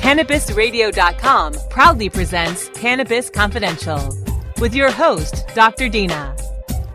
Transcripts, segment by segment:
CannabisRadio.com proudly presents Cannabis Confidential with your host, Dr. Dina.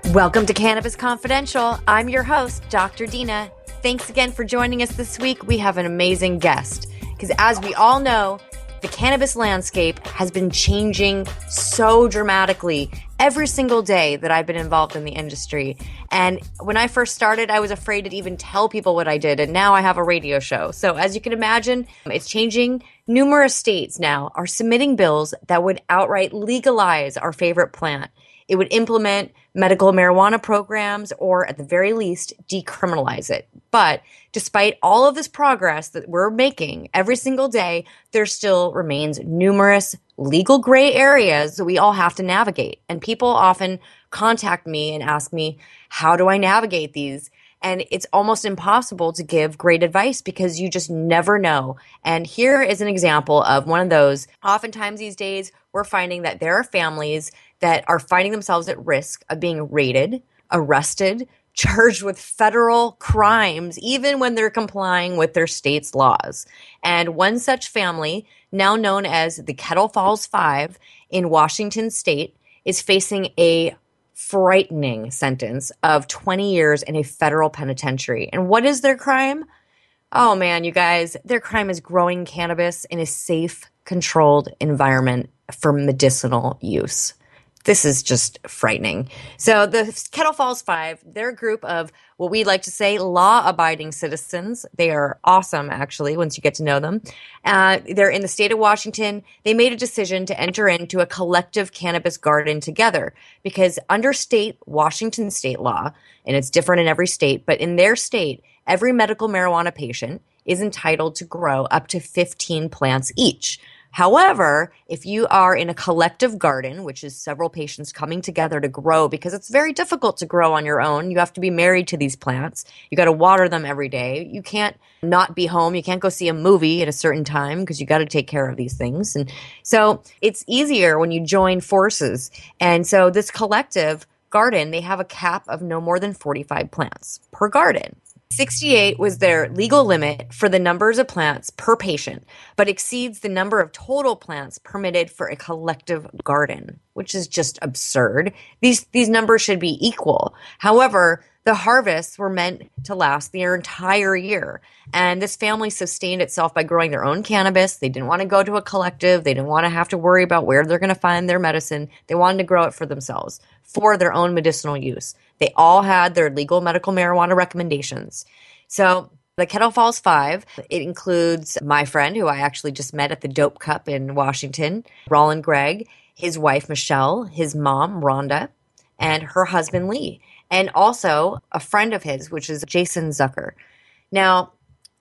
Welcome to Cannabis Confidential. I'm your host, Dr. Dina. Thanks again for joining us this week. We have an amazing guest because, as we all know, the cannabis landscape has been changing so dramatically every single day that I've been involved in the industry. And when I first started, I was afraid to even tell people what I did. And now I have a radio show. So, as you can imagine, it's changing. Numerous states now are submitting bills that would outright legalize our favorite plant. It would implement medical marijuana programs or, at the very least, decriminalize it. But despite all of this progress that we're making every single day, there still remains numerous legal gray areas that we all have to navigate. And people often contact me and ask me, how do I navigate these? And it's almost impossible to give great advice because you just never know. And here is an example of one of those. Oftentimes these days, we're finding that there are families that are finding themselves at risk of being raided, arrested, charged with federal crimes, even when they're complying with their state's laws. And one such family, now known as the Kettle Falls Five in Washington state, is facing a frightening sentence of 20 years in a federal penitentiary. And what is their crime? Oh man, you guys, their crime is growing cannabis in a safe, controlled environment for medicinal use this is just frightening. So the Kettle Falls Five, they're a group of what we like to say law-abiding citizens. They are awesome, actually, once you get to know them. Uh, they're in the state of Washington. They made a decision to enter into a collective cannabis garden together because under state Washington state law, and it's different in every state, but in their state, every medical marijuana patient is entitled to grow up to 15 plants each. However, if you are in a collective garden, which is several patients coming together to grow, because it's very difficult to grow on your own, you have to be married to these plants. You got to water them every day. You can't not be home. You can't go see a movie at a certain time because you got to take care of these things. And so it's easier when you join forces. And so this collective garden, they have a cap of no more than 45 plants per garden. 68 was their legal limit for the numbers of plants per patient, but exceeds the number of total plants permitted for a collective garden, which is just absurd. These these numbers should be equal. However, the harvests were meant to last the entire year. And this family sustained itself by growing their own cannabis. They didn't want to go to a collective. They didn't want to have to worry about where they're going to find their medicine. They wanted to grow it for themselves for their own medicinal use. They all had their legal medical marijuana recommendations. So the Kettle Falls Five, it includes my friend who I actually just met at the Dope Cup in Washington, Rolland Gregg, his wife Michelle, his mom Rhonda, and her husband Lee and also a friend of his, which is Jason Zucker. Now,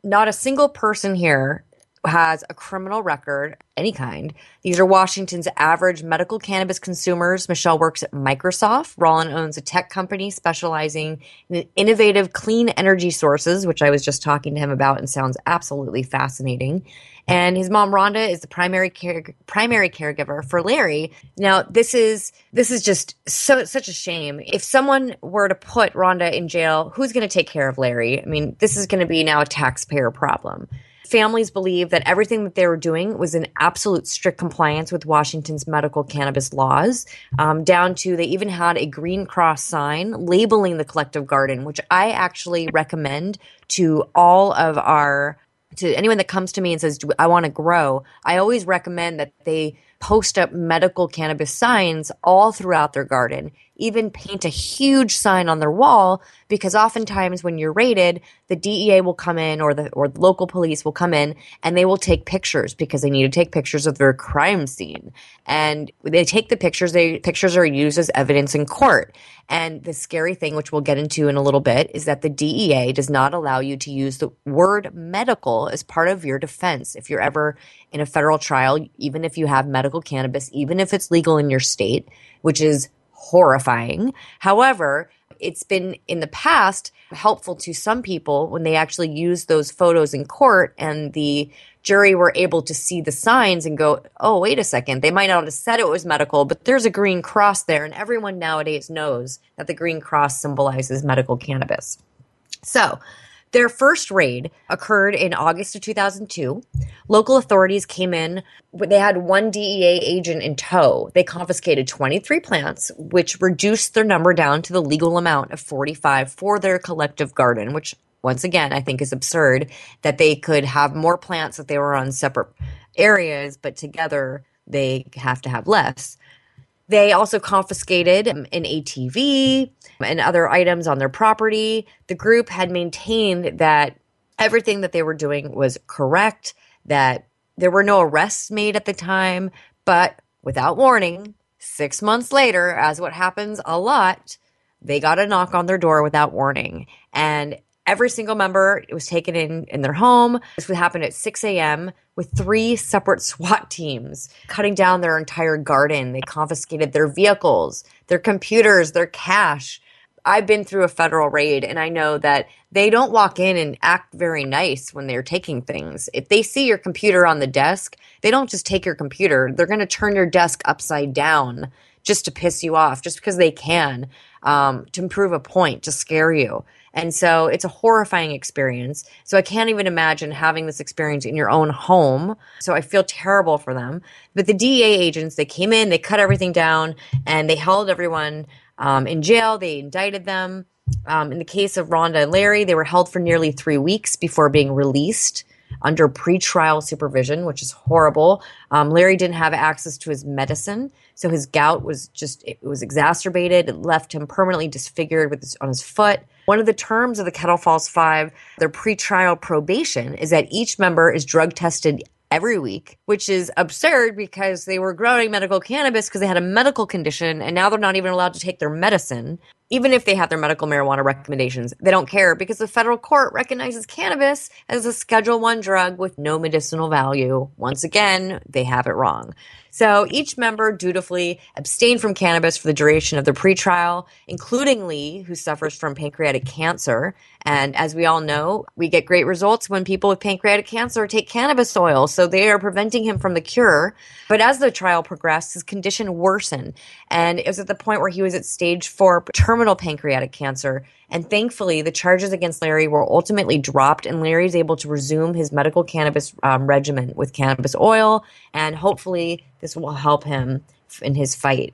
not a single person here has a criminal record, any kind. These are Washington's average medical cannabis consumers. Michelle works at Microsoft. Rolland owns a tech company specializing in innovative clean energy sources, which I was just talking to him about and sounds absolutely fascinating. And his mom Rhonda is the primary care primary caregiver for Larry. Now, this is this is just so such a shame. If someone were to put Rhonda in jail, who's going to take care of Larry? I mean, this is going to be now a taxpayer problem families believe that everything that they were doing was in absolute strict compliance with Washington's medical cannabis laws, um, down to they even had a green cross sign labeling the collective garden, which I actually recommend to all of our to anyone that comes to me and says I want to grow. I always recommend that they post up medical cannabis signs all throughout their garden, even paint a huge sign on their wall because oftentimes when you're raided, the DEA will come in or the or the local police will come in and they will take pictures because they need to take pictures of their crime scene. And they take the pictures, they pictures are used as evidence in court. And the scary thing, which we'll get into in a little bit, is that the DEA does not allow you to use the word medical as part of your defense if you're ever in a federal trial, even if you have medical cannabis, even if it's legal in your state, which is horrifying. However, it's been in the past helpful to some people when they actually use those photos in court and the jury were able to see the signs and go, oh, wait a second. They might not have said it was medical, but there's a green cross there. And everyone nowadays knows that the green cross symbolizes medical cannabis. So, their first raid occurred in August of 2002. Local authorities came in. They had one DEA agent in tow. They confiscated 23 plants, which reduced their number down to the legal amount of 45 for their collective garden, which once again, I think is absurd that they could have more plants if they were on separate areas, but together they have to have less. They also confiscated um, an ATV and other items on their property. The group had maintained that everything that they were doing was correct, that there were no arrests made at the time, but without warning, six months later, as what happens a lot, they got a knock on their door without warning. And every single member was taken in in their home. This would happen at 6 a.m. with three separate SWAT teams cutting down their entire garden. They confiscated their vehicles, their computers, their cash. I've been through a federal raid and I know that they don't walk in and act very nice when they're taking things. If they see your computer on the desk, they don't just take your computer. They're going to turn your desk upside down just to piss you off, just because they can, um, to prove a point, to scare you. And so it's a horrifying experience. So I can't even imagine having this experience in your own home. So I feel terrible for them. But the DEA agents, they came in, they cut everything down, and they held everyone um, in jail. They indicted them. Um, in the case of Rhonda and Larry, they were held for nearly three weeks before being released under pretrial supervision, which is horrible. Um, Larry didn't have access to his medicine, so his gout was just it was exacerbated. It left him permanently disfigured with his, on his foot. One of the terms of the Kettle Falls Five, their pretrial probation, is that each member is drug tested every week, which is absurd because they were growing medical cannabis because they had a medical condition and now they're not even allowed to take their medicine. Even if they have their medical marijuana recommendations, they don't care because the federal court recognizes cannabis as a Schedule 1 drug with no medicinal value. Once again, they have it wrong. So each member dutifully abstained from cannabis for the duration of the pretrial, including Lee, who suffers from pancreatic cancer. And as we all know, we get great results when people with pancreatic cancer take cannabis oil. So they are preventing him from the cure. But as the trial progressed, his condition worsened. And it was at the point where he was at stage four terminal pancreatic cancer. And thankfully, the charges against Larry were ultimately dropped, and Larry is able to resume his medical cannabis um, regimen with cannabis oil. And hopefully, this will help him in his fight.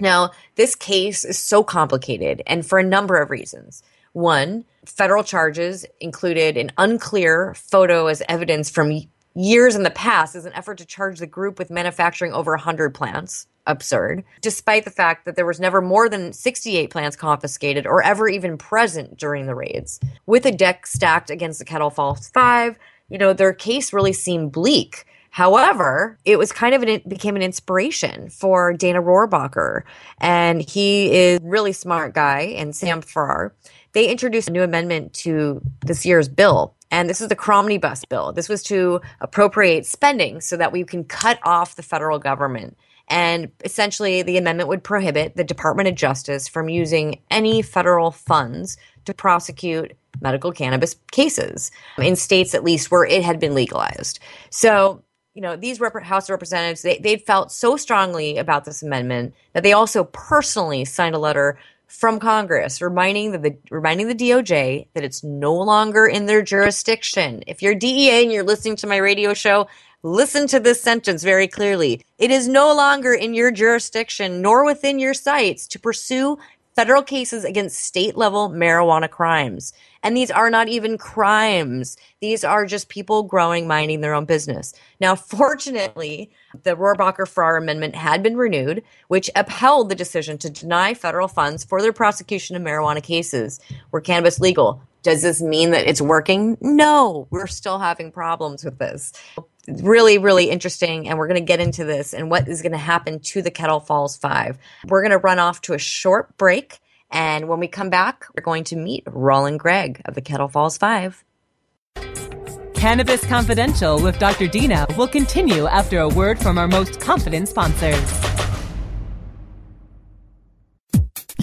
Now, this case is so complicated, and for a number of reasons. One, federal charges included an unclear photo as evidence from years in the past as an effort to charge the group with manufacturing over 100 plants. Absurd. Despite the fact that there was never more than 68 plants confiscated or ever even present during the raids. With a deck stacked against the Kettle Falls Five, you know, their case really seemed bleak. However, it was kind of an, it became an inspiration for Dana Rohrabacher. And he is really smart guy and Sam Farr. They introduced a new amendment to this year's bill and this is the Cromnibus bill. This was to appropriate spending so that we can cut off the federal government. And essentially, the amendment would prohibit the Department of Justice from using any federal funds to prosecute medical cannabis cases in states, at least, where it had been legalized. So, you know, these rep- House of Representatives, they, they felt so strongly about this amendment that they also personally signed a letter from Congress reminding the reminding the DOJ that it's no longer in their jurisdiction. If you're DEA and you're listening to my radio show, listen to this sentence very clearly. It is no longer in your jurisdiction nor within your sights to pursue federal cases against state level marijuana crimes. And these are not even crimes. These are just people growing, minding their own business. Now, fortunately, the Rohrabacher Farr Amendment had been renewed, which upheld the decision to deny federal funds for their prosecution of marijuana cases where cannabis legal. Does this mean that it's working? No, we're still having problems with this really, really interesting. And we're going to get into this and what is going to happen to the Kettle Falls Five. We're going to run off to a short break. And when we come back, we're going to meet Rolland Gregg of the Kettle Falls Five. Cannabis Confidential with Dr. Dina will continue after a word from our most confident sponsors.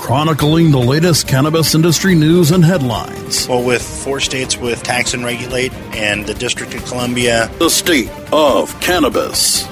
chronicling the latest cannabis industry news and headlines. Well, with four states with tax and regulate and the District of Columbia, the state of cannabis.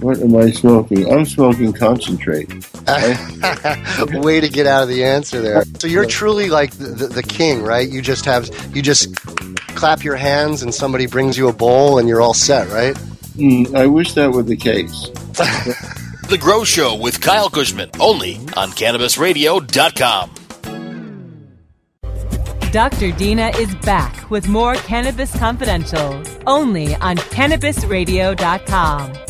What am I smoking? I'm smoking concentrate. Way to get out of the answer there. So you're truly like the, the, the, king, right? You just have you just clap your hands and somebody brings you a bowl and you're all set, right? Mm, I wish that were the case. the Grow Show with Kyle Kushman, only on CannabisRadio.com. Dr. Dina is back with more Cannabis Confidential, only on CannabisRadio.com.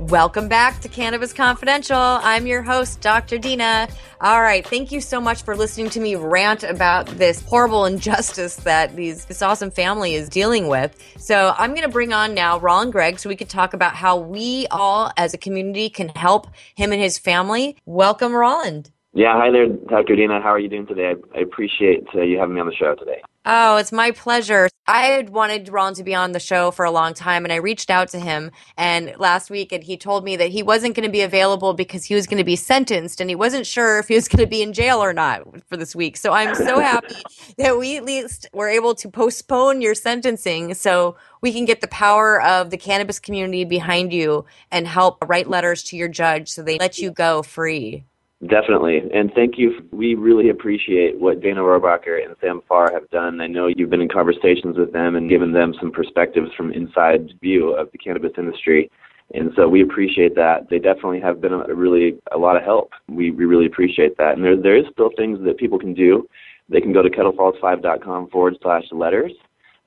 Welcome back to Cannabis Confidential. I'm your host, Dr. Dina. All right. Thank you so much for listening to me rant about this horrible injustice that these, this awesome family is dealing with. So I'm going to bring on now Rolland Gregg so we could talk about how we all as a community can help him and his family. Welcome, Rolland. Yeah, hi there, Dr. Dina. How are you doing today? I, I appreciate uh, you having me on the show today. Oh, it's my pleasure. I had wanted Ron to be on the show for a long time and I reached out to him and last week and he told me that he wasn't going to be available because he was going to be sentenced and he wasn't sure if he was going to be in jail or not for this week. So I'm so happy that we at least were able to postpone your sentencing so we can get the power of the cannabis community behind you and help write letters to your judge so they let you go free. Definitely. And thank you. We really appreciate what Dana Rohrabacher and Sam Farr have done. I know you've been in conversations with them and given them some perspectives from inside view of the cannabis industry. And so we appreciate that. They definitely have been a really a lot of help. We, we really appreciate that. And there there is still things that people can do. They can go to kettlefalls5.com forward slash letters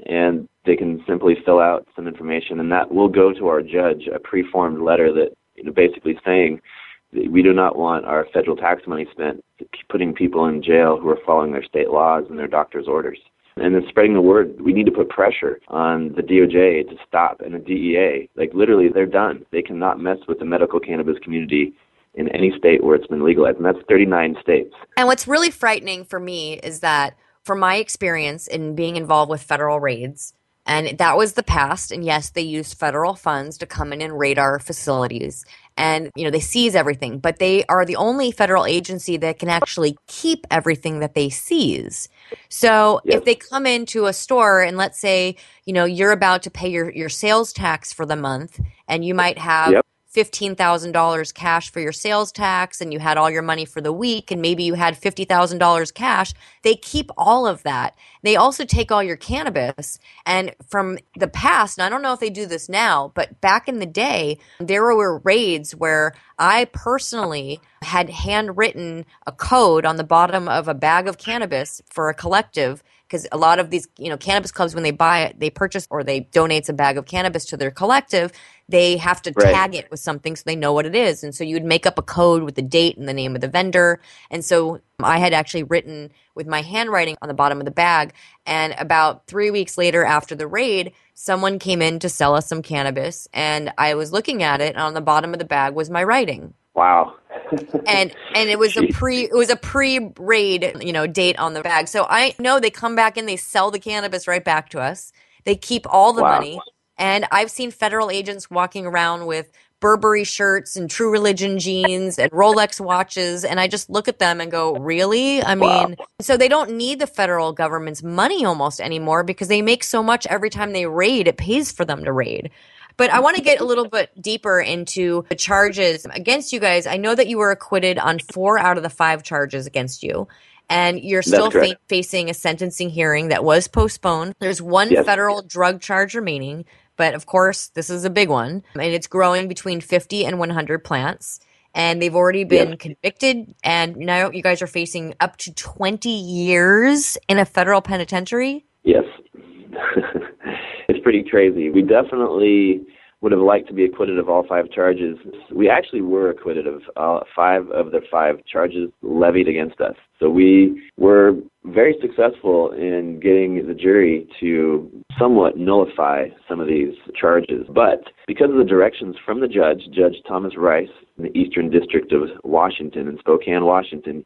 and they can simply fill out some information and that will go to our judge, a preformed letter that you know, basically saying we do not want our federal tax money spent putting people in jail who are following their state laws and their doctor's orders. And then spreading the word, we need to put pressure on the DOJ to stop and the DEA. Like literally, they're done. They cannot mess with the medical cannabis community in any state where it's been legalized, and that's 39 states. And what's really frightening for me is that, from my experience in being involved with federal raids, and that was the past. And yes, they used federal funds to come in and raid our facilities and you know they seize everything but they are the only federal agency that can actually keep everything that they seize so if they come into a store and let's say you know you're about to pay your, your sales tax for the month and you might have yep. $15,000 cash for your sales tax and you had all your money for the week and maybe you had $50,000 cash, they keep all of that. They also take all your cannabis. And from the past, and I don't know if they do this now, but back in the day, there were raids where I personally had handwritten a code on the bottom of a bag of cannabis for a collective because a lot of these, you know, cannabis clubs, when they buy it, they purchase or they donate a bag of cannabis to their collective. They have to right. tag it with something so they know what it is. And so you would make up a code with the date and the name of the vendor. And so I had actually written with my handwriting on the bottom of the bag. And about three weeks later, after the raid, someone came in to sell us some cannabis. And I was looking at it, and on the bottom of the bag was my writing. Wow. and and it was a pre it was a pre raid you know date on the bag. So I know they come back and they sell the cannabis right back to us. They keep all the Wow. money. And I've seen federal agents walking around with Burberry shirts and True Religion jeans and Rolex watches. And I just look at them and go, really? I Wow. mean, so they don't need the federal government's money almost anymore because they make so much every time they raid, it pays for them to raid. But I want to get a little bit deeper into the charges against you guys. I know that you were acquitted on four out of the five charges against you. And you're still fa- facing a sentencing hearing that was postponed. There's one Yes. federal drug charge remaining, but of course, this is a big one. And it's growing between 50 and 100 plants. And they've already been Yes. convicted. And now you guys are facing up to 20 years in a federal penitentiary. Yes. It's pretty crazy. We definitely would have liked to be acquitted of all five charges. We actually were acquitted of uh, five of the five charges levied against us. So we were very successful in getting the jury to somewhat nullify some of these charges. But because of the directions from the judge, Judge Thomas Rice, in the Eastern District of Washington, in Spokane, Washington,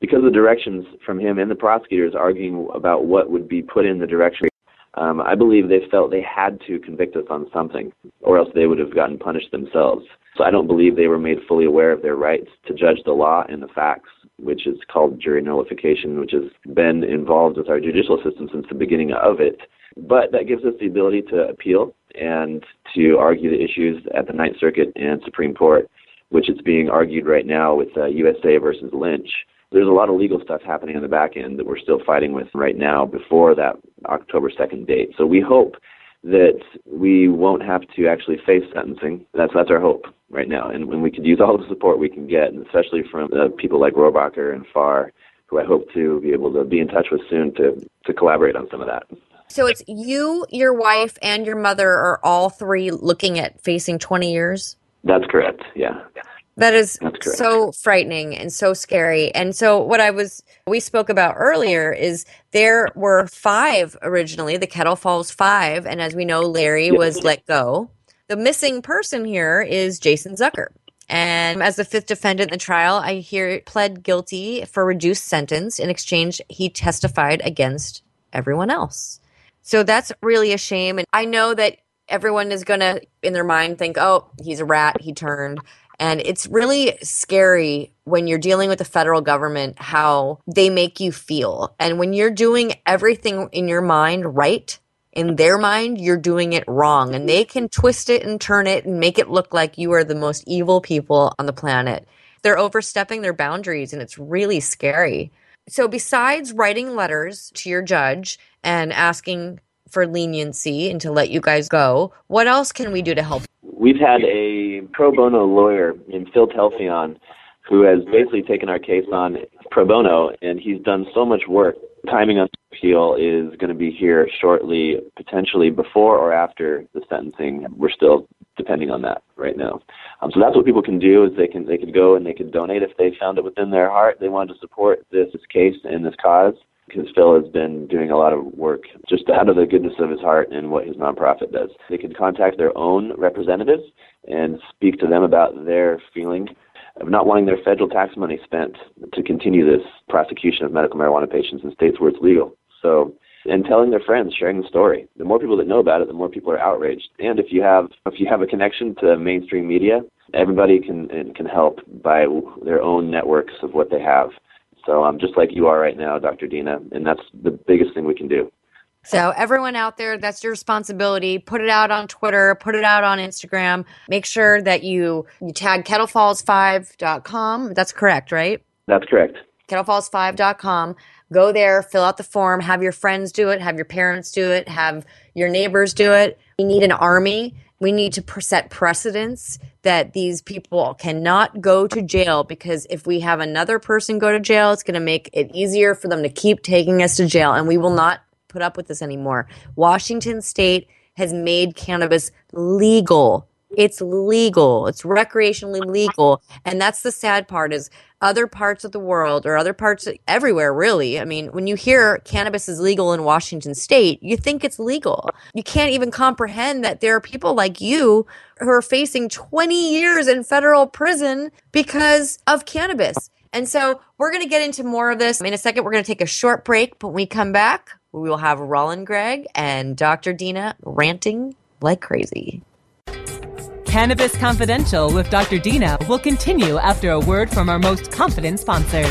because of the directions from him and the prosecutors arguing about what would be put in the direction, um, I believe they felt they had to convict us on something, or else they would have gotten punished themselves. So I don't believe they were made fully aware of their rights to judge the law and the facts, which is called jury nullification, which has been involved with our judicial system since the beginning of it. But that gives us the ability to appeal and to argue the issues at the Ninth Circuit and Supreme Court, which is being argued right now with uh, USA versus Lynch there's a lot of legal stuff happening on the back end that we're still fighting with right now before that October 2nd date. So we hope that we won't have to actually face sentencing. That's that's our hope right now, and when we could use all the support we can get, and especially from uh, people like Rohrabacher and Farr, who I hope to be able to be in touch with soon to to collaborate on some of that. So it's you, your wife, and your mother are all three looking at facing 20 years? That's correct. Yeah. That is so frightening and so scary. And so, what I was, we spoke about earlier is there were five originally, the Kettle Falls Five. And as we know, Larry was let go. The missing person here is Jason Zucker. And as the fifth defendant in the trial, I hear pled guilty for reduced sentence. In exchange, he testified against everyone else. So that's really a shame. And I know that everyone is going to, in their mind, think, oh, he's a rat, he turned. And it's really scary when you're dealing with the federal government how they make you feel. And when you're doing everything in your mind right, in their mind, you're doing it wrong. And they can twist it and turn it and make it look like you are the most evil people on the planet. They're overstepping their boundaries, and it's really scary. So, besides writing letters to your judge and asking for leniency and to let you guys go, what else can we do to help? We've had a pro bono lawyer named Phil Telfeyan who has basically taken our case on pro bono, and he's done so much work. Timing on appeal is going to be here shortly, potentially before or after the sentencing. We're still depending on that right now. Um, so that's what people can do is they can they could go and they could donate if they found it within their heart they wanted to support this, this case and this cause because Phil has been doing a lot of work just out of the goodness of his heart and what his nonprofit does. They could contact their own representatives and speak to them about their feeling of not wanting their federal tax money spent to continue this prosecution of medical marijuana patients in states where it's legal. So, and telling their friends, sharing the story. The more people that know about it, the more people are outraged. And if you have if you have a connection to mainstream media, everybody can can help by their own networks of what they have. So I'm um, just like you are right now, Dr. Dina, and that's the biggest thing we can do. So, everyone out there, that's your responsibility. Put it out on Twitter, put it out on Instagram. Make sure that you, you tag kettlefalls5.com. That's correct, right? That's correct. Kettlefalls5.com. Go there, fill out the form, have your friends do it, have your parents do it, have your neighbors do it. We need an army. We need to set precedents that these people cannot go to jail because if we have another person go to jail, it's going to make it easier for them to keep taking us to jail. And we will not put up with this anymore. Washington state has made cannabis legal It's legal. It's recreationally legal. And that's the sad part is other parts of the world or other parts everywhere really. I mean, when you hear cannabis is legal in Washington state, you think it's legal. You can't even comprehend that there are people like you who are facing 20 years in federal prison because of cannabis. And so we're going to get into more of this. In a second, we're going to take a short break. But when we come back, we will have Rolland Gregg and Dr. Dina ranting like crazy. Cannabis Confidential with Dr. Dina will continue after a word from our most confident sponsors.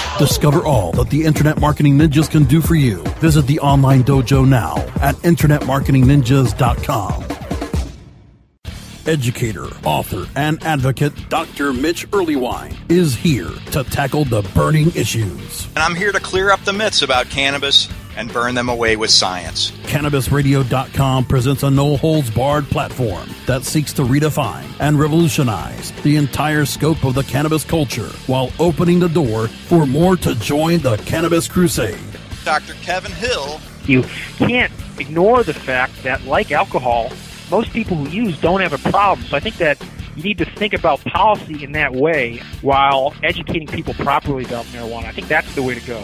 Discover all that the Internet Marketing Ninjas can do for you. Visit the online dojo now at InternetMarketingNinjas.com. Educator, author, and advocate Dr. Mitch Earleywine is here to tackle the burning issues. And I'm here to clear up the myths about cannabis and burn them away with science. CannabisRadio.com presents a no holds barred platform that seeks to redefine and revolutionize the entire scope of the cannabis culture while opening the door for more to join the cannabis crusade. Dr. Kevin Hill. You can't ignore the fact that, like alcohol, most people who use don't have a problem. So I think that you need to think about policy in that way while educating people properly about marijuana. I think that's the way to go.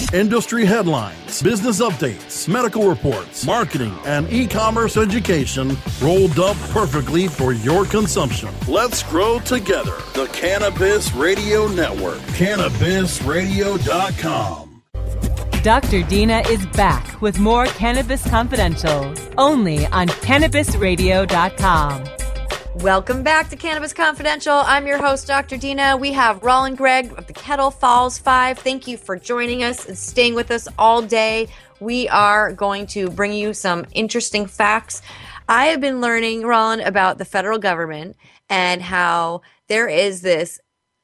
Industry headlines, business updates, medical reports, marketing, and e commerce education rolled up perfectly for your consumption. Let's grow together. The Cannabis Radio Network, CannabisRadio.com. Dr. Dina is back with more Cannabis Confidential, only on CannabisRadio.com. Welcome back to Cannabis Confidential. I'm your host, Dr. Dina. We have Rolland Gregg of the Kettle Falls Five. Thank you for joining us and staying with us all day. We are going to bring you some interesting facts. I have been learning, Rolland, about the federal government and how there is this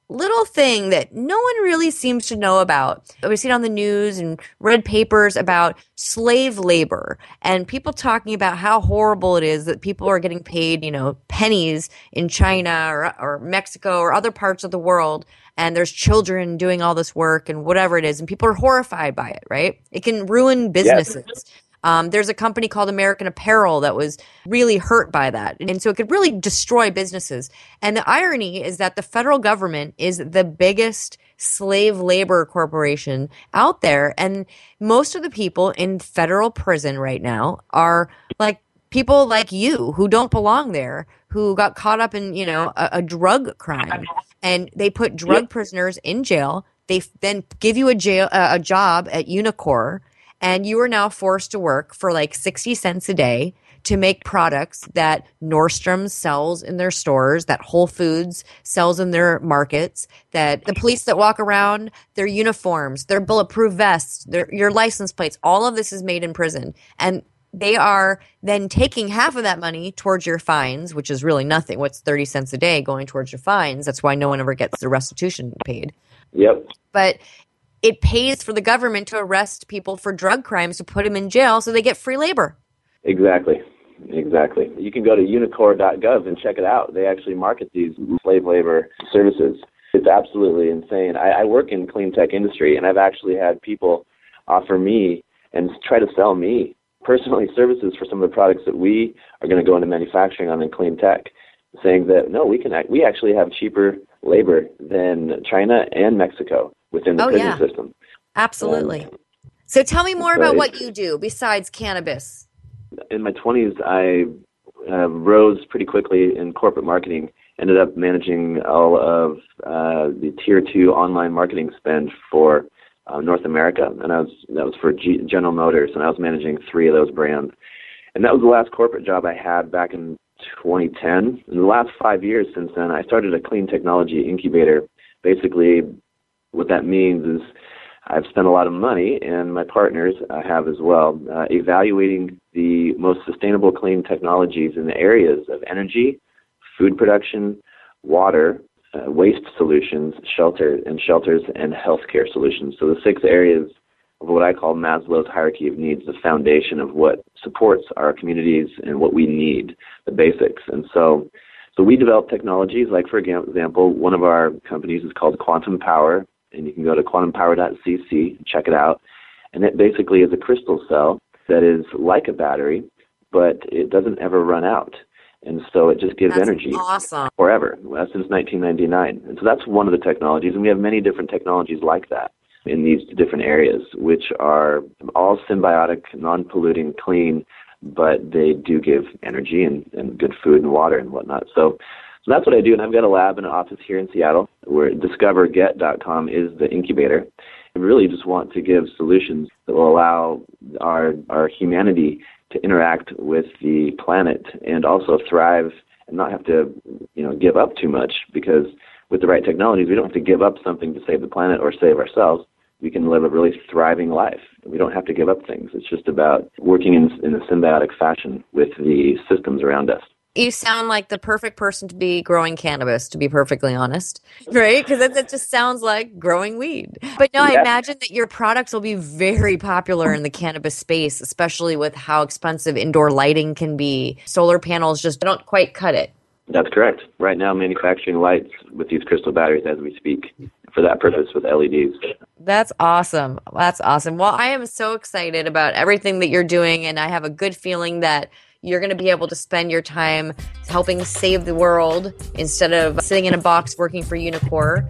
little thing that no one really seems to know about. We've seen on the news and read papers about slave labor and people talking about how horrible it is that people are getting paid, you know, pennies in China or, or Mexico or other parts of the world. And there's children doing all this work and whatever it is. And people are horrified by it, right? It can ruin businesses. Yes. Um, there's a company called American Apparel that was really hurt by that. And so it could really destroy businesses. And the irony is that the federal government is the biggest slave labor corporation out there. And most of the people in federal prison right now are like people like you who don't belong there, who got caught up in, you know, a, a drug crime. And they put drug prisoners in jail. They then give you a jail, uh, a job at Unicor and you are now forced to work for like 60 cents a day to make products that Nordstrom sells in their stores, that Whole Foods sells in their markets, that the police that walk around, their uniforms, their bulletproof vests, their, your license plates, all of this is made in prison. And they are then taking half of that money towards your fines, which is really nothing. What's 30 cents a day going towards your fines? That's why no one ever gets the restitution paid. Yep. But it pays for the government to arrest people for drug crimes to put them in jail so they get free labor. Exactly. Exactly. You can go to unicor.gov and check it out. They actually market these slave labor services. It's absolutely insane. I, I work in clean tech industry, and I've actually had people offer me and try to sell me personally services for some of the products that we are going to go into manufacturing on in clean tech, saying that no, we can we actually have cheaper labor than China and Mexico within the oh, prison yeah. system. Absolutely. Um, so tell me more about what you do besides cannabis. In my 20s, I uh, rose pretty quickly in corporate marketing ended up managing all of uh, the tier two online marketing spend for uh, North America, and I was that was for G- General Motors, and I was managing three of those brands. And that was the last corporate job I had back in 2010. In the last five years since then, I started a clean technology incubator. Basically, what that means is I've spent a lot of money, and my partners uh, have as well, uh, evaluating the most sustainable clean technologies in the areas of energy, food production, water, uh, waste solutions, shelter and shelters, and healthcare solutions. So the six areas of what I call Maslow's hierarchy of needs, the foundation of what supports our communities and what we need, the basics. And so, so we develop technologies like, for example, one of our companies is called Quantum Power, and you can go to quantumpower.cc and check it out. And it basically is a crystal cell that is like a battery, but it doesn't ever run out. And so it just gives That's energy awesome. forever, well, since 1999. And so that's one of the technologies, and we have many different technologies like that in these different areas, which are all symbiotic, non-polluting, clean, but they do give energy and, and good food and water and whatnot. So, so that's what I do, and I've got a lab and an office here in Seattle where discoverget.com is the incubator. I really just want to give solutions that will allow our our humanity to interact with the planet and also thrive and not have to, you know, give up too much because with the right technologies, we don't have to give up something to save the planet or save ourselves we can live a really thriving life. We don't have to give up things. It's just about working in, in a symbiotic fashion with the systems around us. You sound like the perfect person to be growing cannabis, to be perfectly honest, right? Because that, that, just sounds like growing weed. But no, yeah. I imagine that your products will be very popular in the cannabis space, especially with how expensive indoor lighting can be. Solar panels just don't quite cut it. That's correct. Right now, manufacturing lights with these crystal batteries as we speak for that purpose with LEDs. That's awesome. That's awesome. Well, I am so excited about everything that you're doing, and I have a good feeling that you're going to be able to spend your time helping save the world instead of sitting in a box working for Unicor.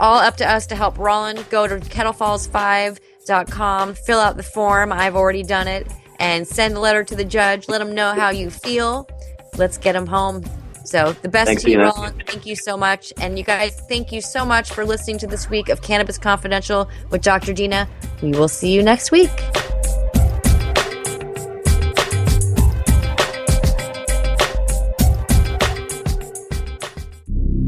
All up to us to help Rolland. Go to kettlefalls5.com, fill out the form. I've already done it. And send a letter to the judge. Let him know how you feel. Let's get him home so the best Thanks, to you. Rolland. Thank you so much. And you guys, thank you so much for listening to this week of Cannabis Confidential with Dr. Dina. We will see you next week.